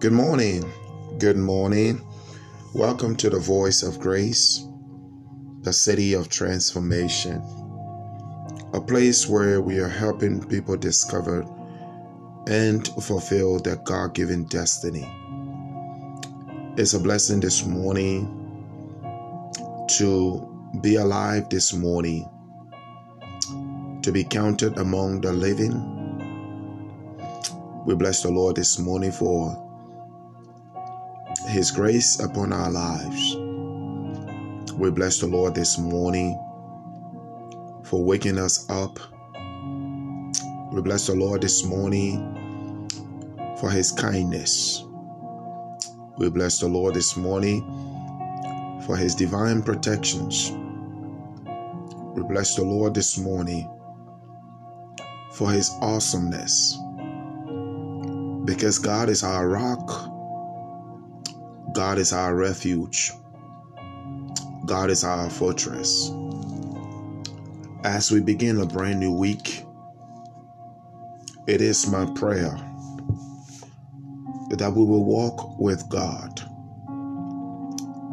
Good morning. Good morning. Welcome to the Voice of Grace, the city of transformation, a place where we are helping people discover and fulfill their God given destiny. It's a blessing this morning to be alive this morning, to be counted among the living. We bless the Lord this morning for his grace upon our lives. We bless the Lord this morning for waking us up. We bless the Lord this morning for His kindness. We bless the Lord this morning for His divine protections. We bless the Lord this morning for His awesomeness. Because God is our rock God is our refuge. God is our fortress. As we begin a brand new week, it is my prayer that we will walk with God,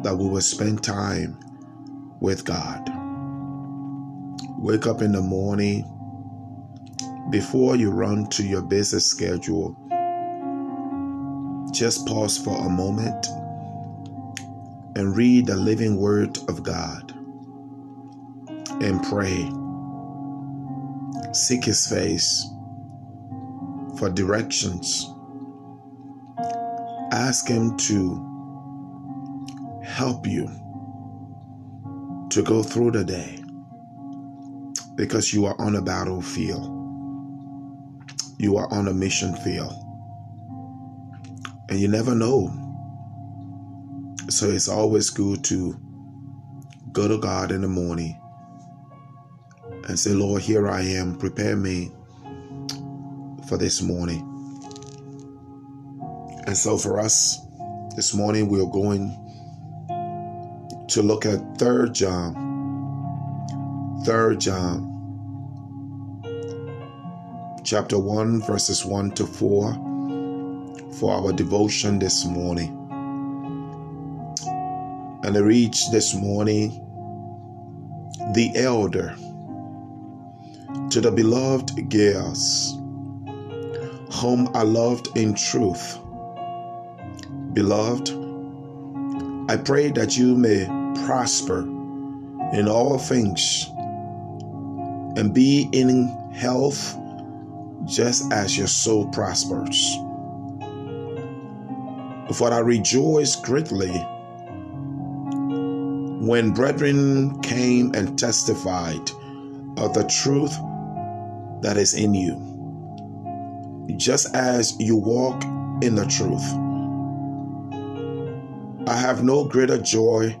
that we will spend time with God. Wake up in the morning before you run to your busy schedule. Just pause for a moment and read the living word of God and pray. Seek his face for directions. Ask him to help you to go through the day because you are on a battlefield. You are on a mission field. And you never know so it's always good to go to God in the morning and say, Lord, here I am. Prepare me for this morning. And so for us this morning, we're going to look at Third John. Third John chapter 1 verses 1 to 4 for our devotion this morning. And I reached this morning the elder to the beloved Gaius, whom I loved in truth. Beloved, I pray that you may prosper in all things and be in health just as your soul prospers. For I rejoice greatly when brethren came and testified of the truth that is in you, just as you walk in the truth. I have no greater joy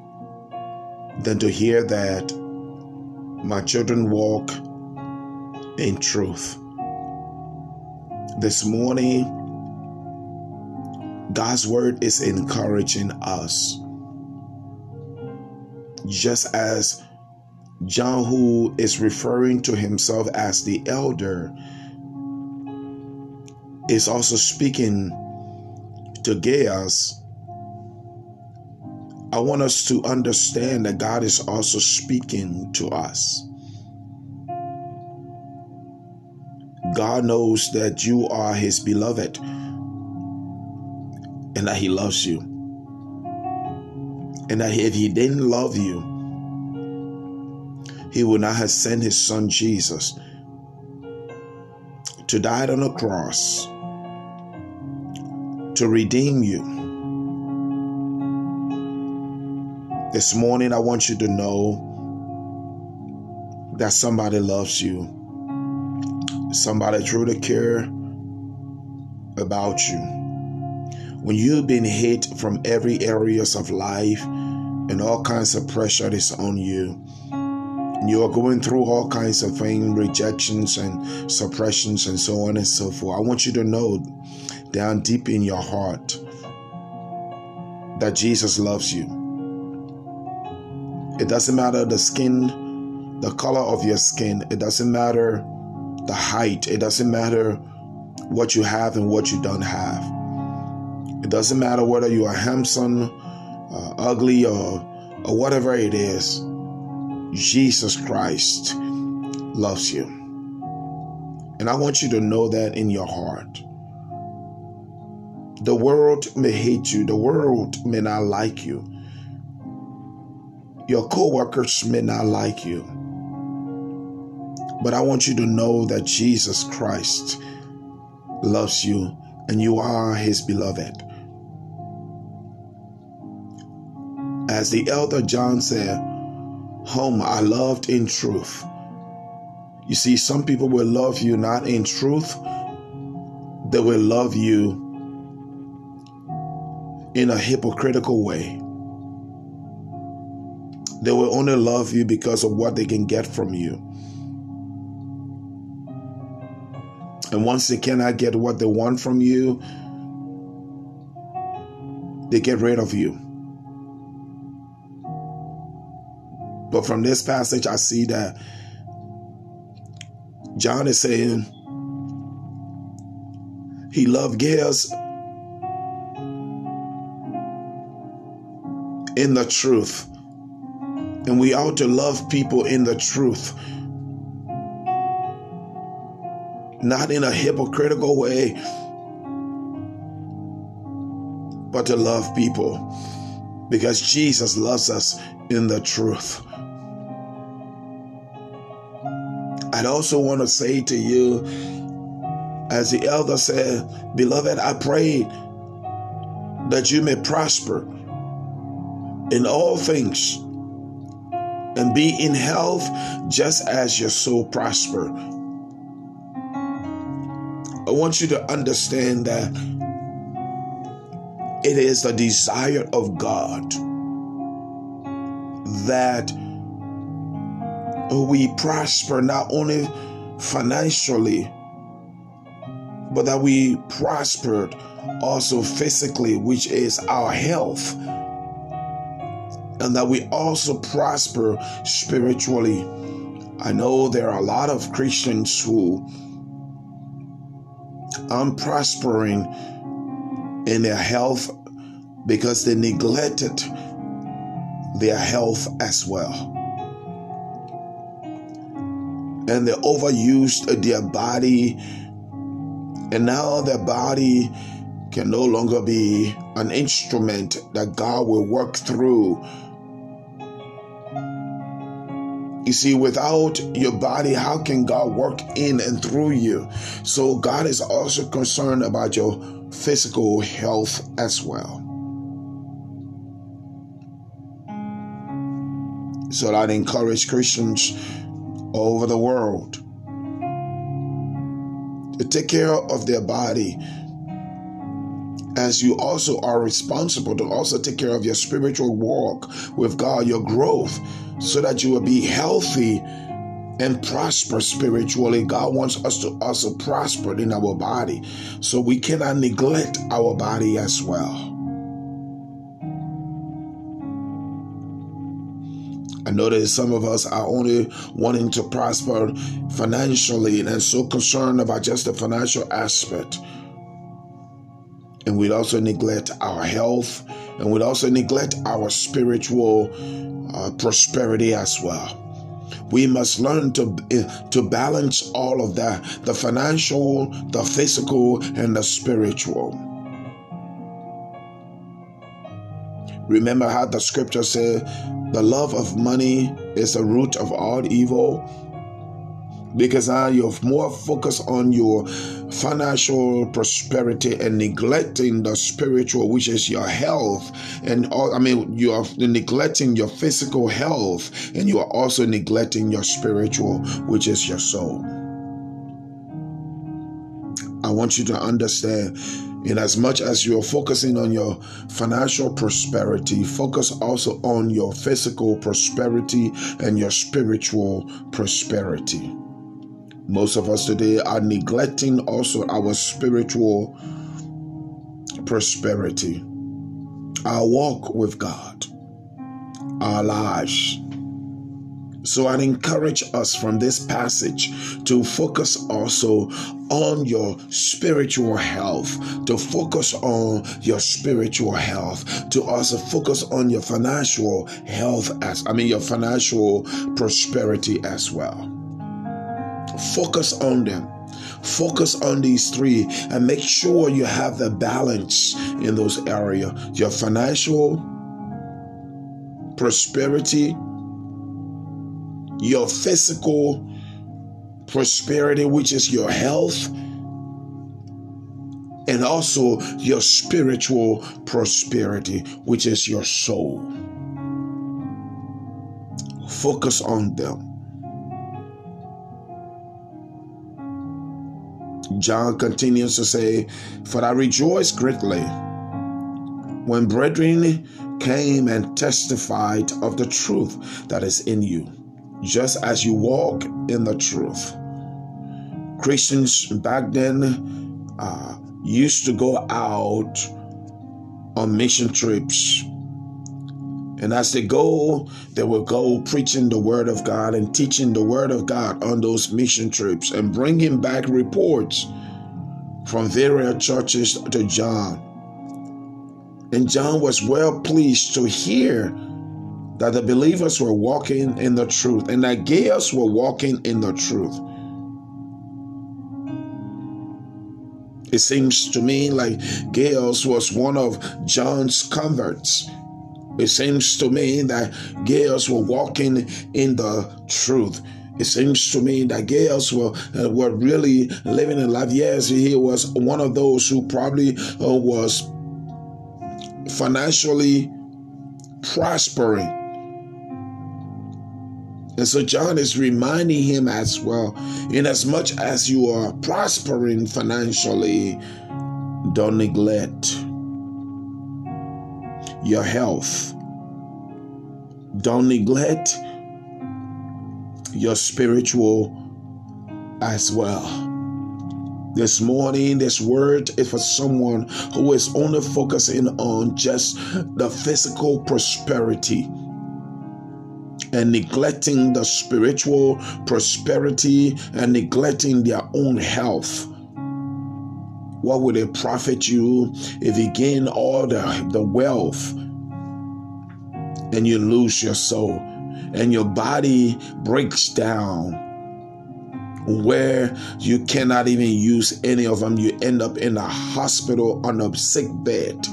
than to hear that my children walk in truth. This morning, God's word is encouraging us just as John, who is referring to himself as the elder, is also speaking to Gaius. I want us to understand that God is also speaking to us. God knows that you are His beloved and that He loves you. And that if he didn't love you, he would not have sent his son Jesus to die on a cross to redeem you. This morning, I want you to know that somebody loves you. Somebody truly care about you when you've been hit from every areas of life and all kinds of pressure is on you. You are going through all kinds of things rejections and suppressions and so on and so forth. I want you to know down deep in your heart that jesus loves you. It doesn't matter the skin the color of your skin. It doesn't matter the height. It doesn't matter what you have and what you don't have. It doesn't matter whether you are handsome, uh, ugly, or, or whatever it is. Jesus Christ loves you. And I want you to know that in your heart. The world may hate you, the world may not like you. Your co-workers may not like you. But I want you to know that Jesus Christ loves you and you are his beloved. As the elder John said, Whom I loved in truth. You see, some people will love you not in truth, they will love you in a hypocritical way. They will only love you because of what they can get from you. And once they cannot get what they want from you, they get rid of you. But from this passage, I see that John is saying he loved Gaius in the truth. And we ought to love people in the truth. Not in a hypocritical way, but to love people. Because Jesus loves us in the truth. I'd also want to say to you, as the elder said, Beloved, I pray that you may prosper in all things and be in health just as your soul prosper. I want you to understand that it is the desire of God that we prosper not only financially, but that we prospered also physically, which is our health, and that we also prosper spiritually. I know there are a lot of Christians who aren't prospering in their health because they neglected their health as well and they overused their body, and now their body can no longer be an instrument that God will work through. You see, without your body, how can God work in and through you? So, God is also concerned about your physical health as well. So, I'd encourage Christians over the world to take care of their body as you also are responsible to also take care of your spiritual walk with God, your growth, so that you will be healthy and prosper spiritually. God wants us to also prosper in our body. So we cannot neglect our body as well. I know that some of us are only wanting to prosper financially and so concerned about just the financial aspect. And we'd also neglect our health and we'd also neglect our spiritual uh, prosperity as well. We must learn to, uh, to balance all of that the financial, the physical, and the spiritual. Remember how the scripture said, the love of money is the root of all evil? Because now you're more focused on your financial prosperity and neglecting the spiritual, which is your health. And all, I mean, you are neglecting your physical health, and you are also neglecting your spiritual, which is your soul. I want you to understand in as much as you're focusing on your financial prosperity, focus also on your physical prosperity and your spiritual prosperity. Most of us today are neglecting also our spiritual prosperity, our walk with God, our lives. So I'd encourage us from this passage to focus also on your spiritual health, to focus on your spiritual health, to also focus on your financial health as I mean your financial prosperity as well. Focus on them. Focus on these three and make sure you have the balance in those areas. Your financial prosperity, your physical prosperity, which is your health, and also your spiritual prosperity, which is your soul. Focus on them. John continues to say, For I rejoice greatly when brethren came and testified of the truth that is in you just as you walk in the truth. Christians back then uh, used to go out on mission trips. And as they go, they will go preaching the word of God and teaching the word of God on those mission trips and bringing back reports from various churches to John. And John was well pleased to hear that the believers were walking in the truth and that Gaius were walking in the truth. It seems to me like Gaius was one of John's converts. It seems to me that Gaius were walking in the truth. It seems to me that Gaius were, uh, were really living in life. Yes, he was one of those who probably uh, was financially prospering and so John is reminding him as well, in as much as you are prospering financially, don't neglect your health. Don't neglect your spiritual as well. This morning, this word is for someone who is only focusing on just the physical prosperity and neglecting the spiritual prosperity and neglecting their own health. What will it profit you if you gain all the, the wealth and you lose your soul and your body breaks down where you cannot even use any of them? You end up in a hospital on a sick bed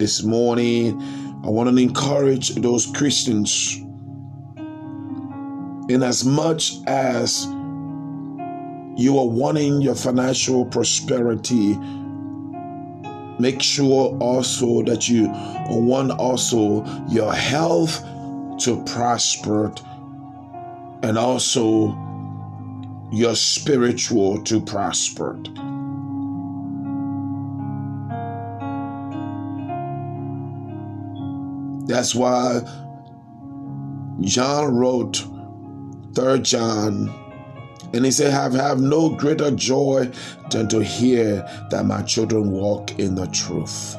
This morning, I want to encourage those Christians in as much as you are wanting your financial prosperity, make sure also that you want also your health to prosper and also your spiritual to prosper. That's why John wrote Third John, and he said, "Have have no greater joy than to hear that my children walk in the truth."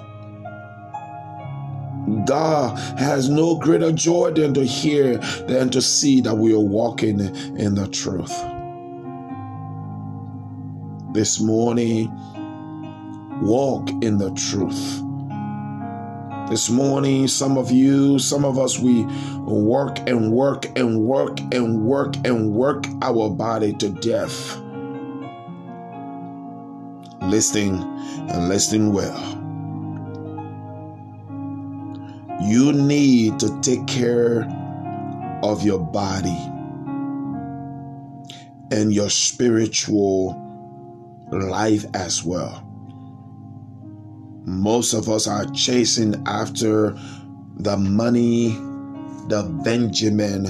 God has no greater joy than to hear than to see that we are walking in the truth. This morning, walk in the truth. This morning, some of you, some of us, we work and work and work and work and work our body to death. Listening and listening well. You need to take care of your body and your spiritual life as well. Most of us are chasing after the money, the Benjamin,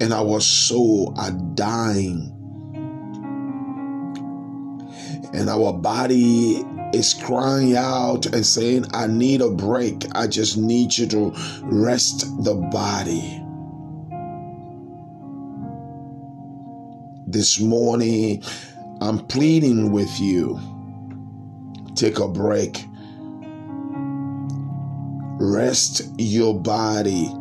and our soul are dying. And our body is crying out and saying, I need a break. I just need you to rest the body. This morning, I'm pleading with you. Take a break rest your body.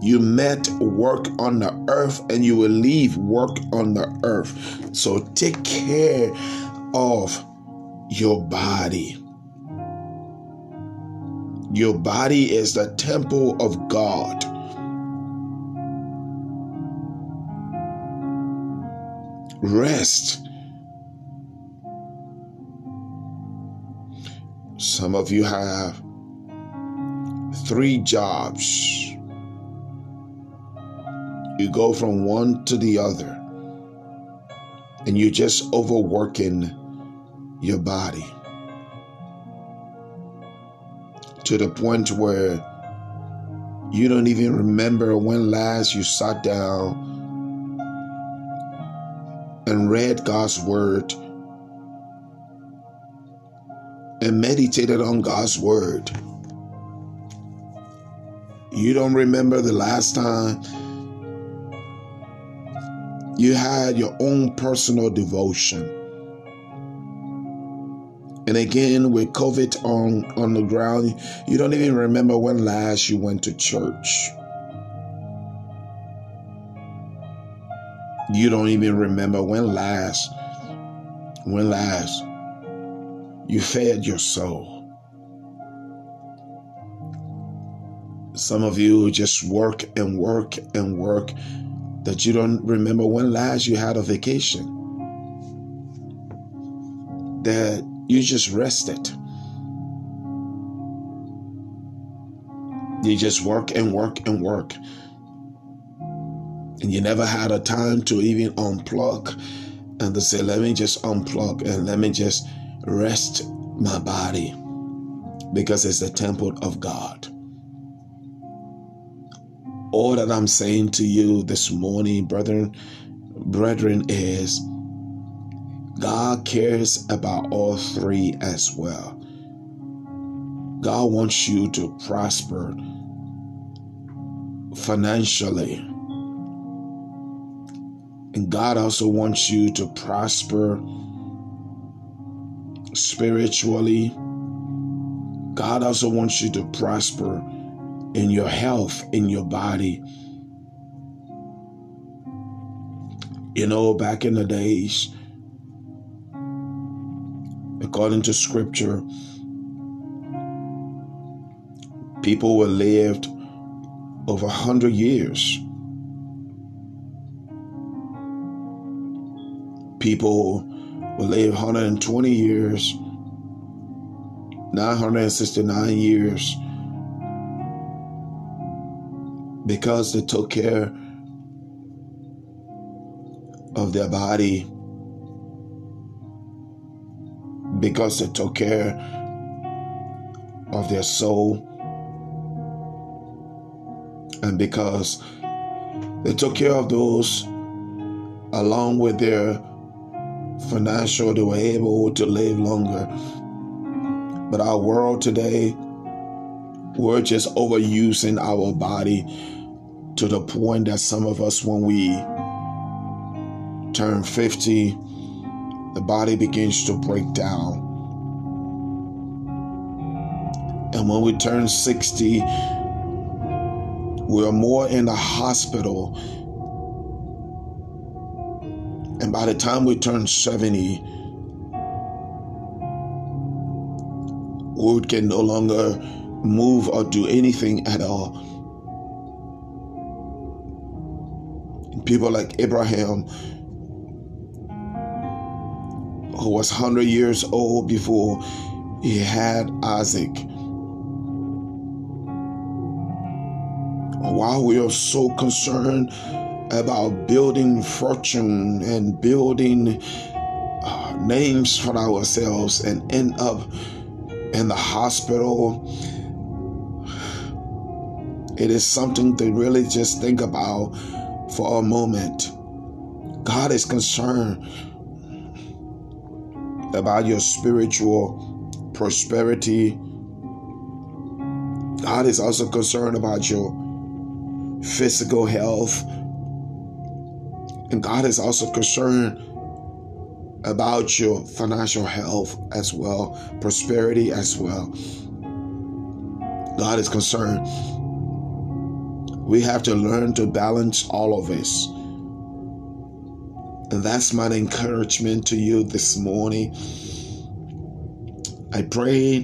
You met work on the earth and you will leave work on the earth. So take care of your body. Your body is the temple of God. Rest. Some of you have three jobs. You go from one to the other, and you're just overworking your body to the point where you don't even remember when last you sat down and read God's word and meditated on God's word. You don't remember the last time you had your own personal devotion. And again, with COVID on, on the ground, you don't even remember when last you went to church. You don't even remember when last, when last you fed your soul. Some of you just work and work and work that you don't remember when last you had a vacation. That you just rested. You just work and work and work. And you never had a time to even unplug and to say, let me just unplug and let me just rest my body because it's the temple of God. All that I'm saying to you this morning, brethren, brethren, is God cares about all three as well. God wants you to prosper financially. And God also wants you to prosper spiritually. God also wants you to prosper in your health, in your body. You know, back in the days, according to scripture, people were lived over a 100 years. People will live 120 years, 969 years, because they took care of their body, because they took care of their soul, and because they took care of those along with their financial, they were able to live longer. But our world today, we're just overusing our body to the point that some of us, when we turn 50, the body begins to break down. And when we turn 60, we're more in the hospital. And by the time we turn 70, we can no longer move or do anything at all. People like Abraham, who was 100 years old before he had Isaac. While we are so concerned about building fortune and building uh, names for ourselves and end up in the hospital it is something to really just think about for a moment. God is concerned about your spiritual prosperity. God is also concerned about your physical health. And God is also concerned about your financial health as well, prosperity as well. God is concerned. We have to learn to balance all of this. And that's my encouragement to you this morning. I pray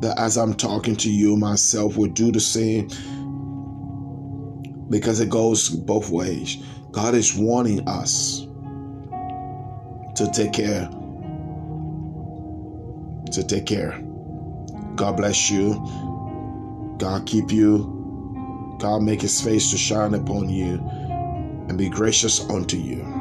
that as I'm talking to you, myself will do the same because it goes both ways. God is warning us to take care. To take care. God bless you. God keep you. God make his face to shine upon you and be gracious unto you.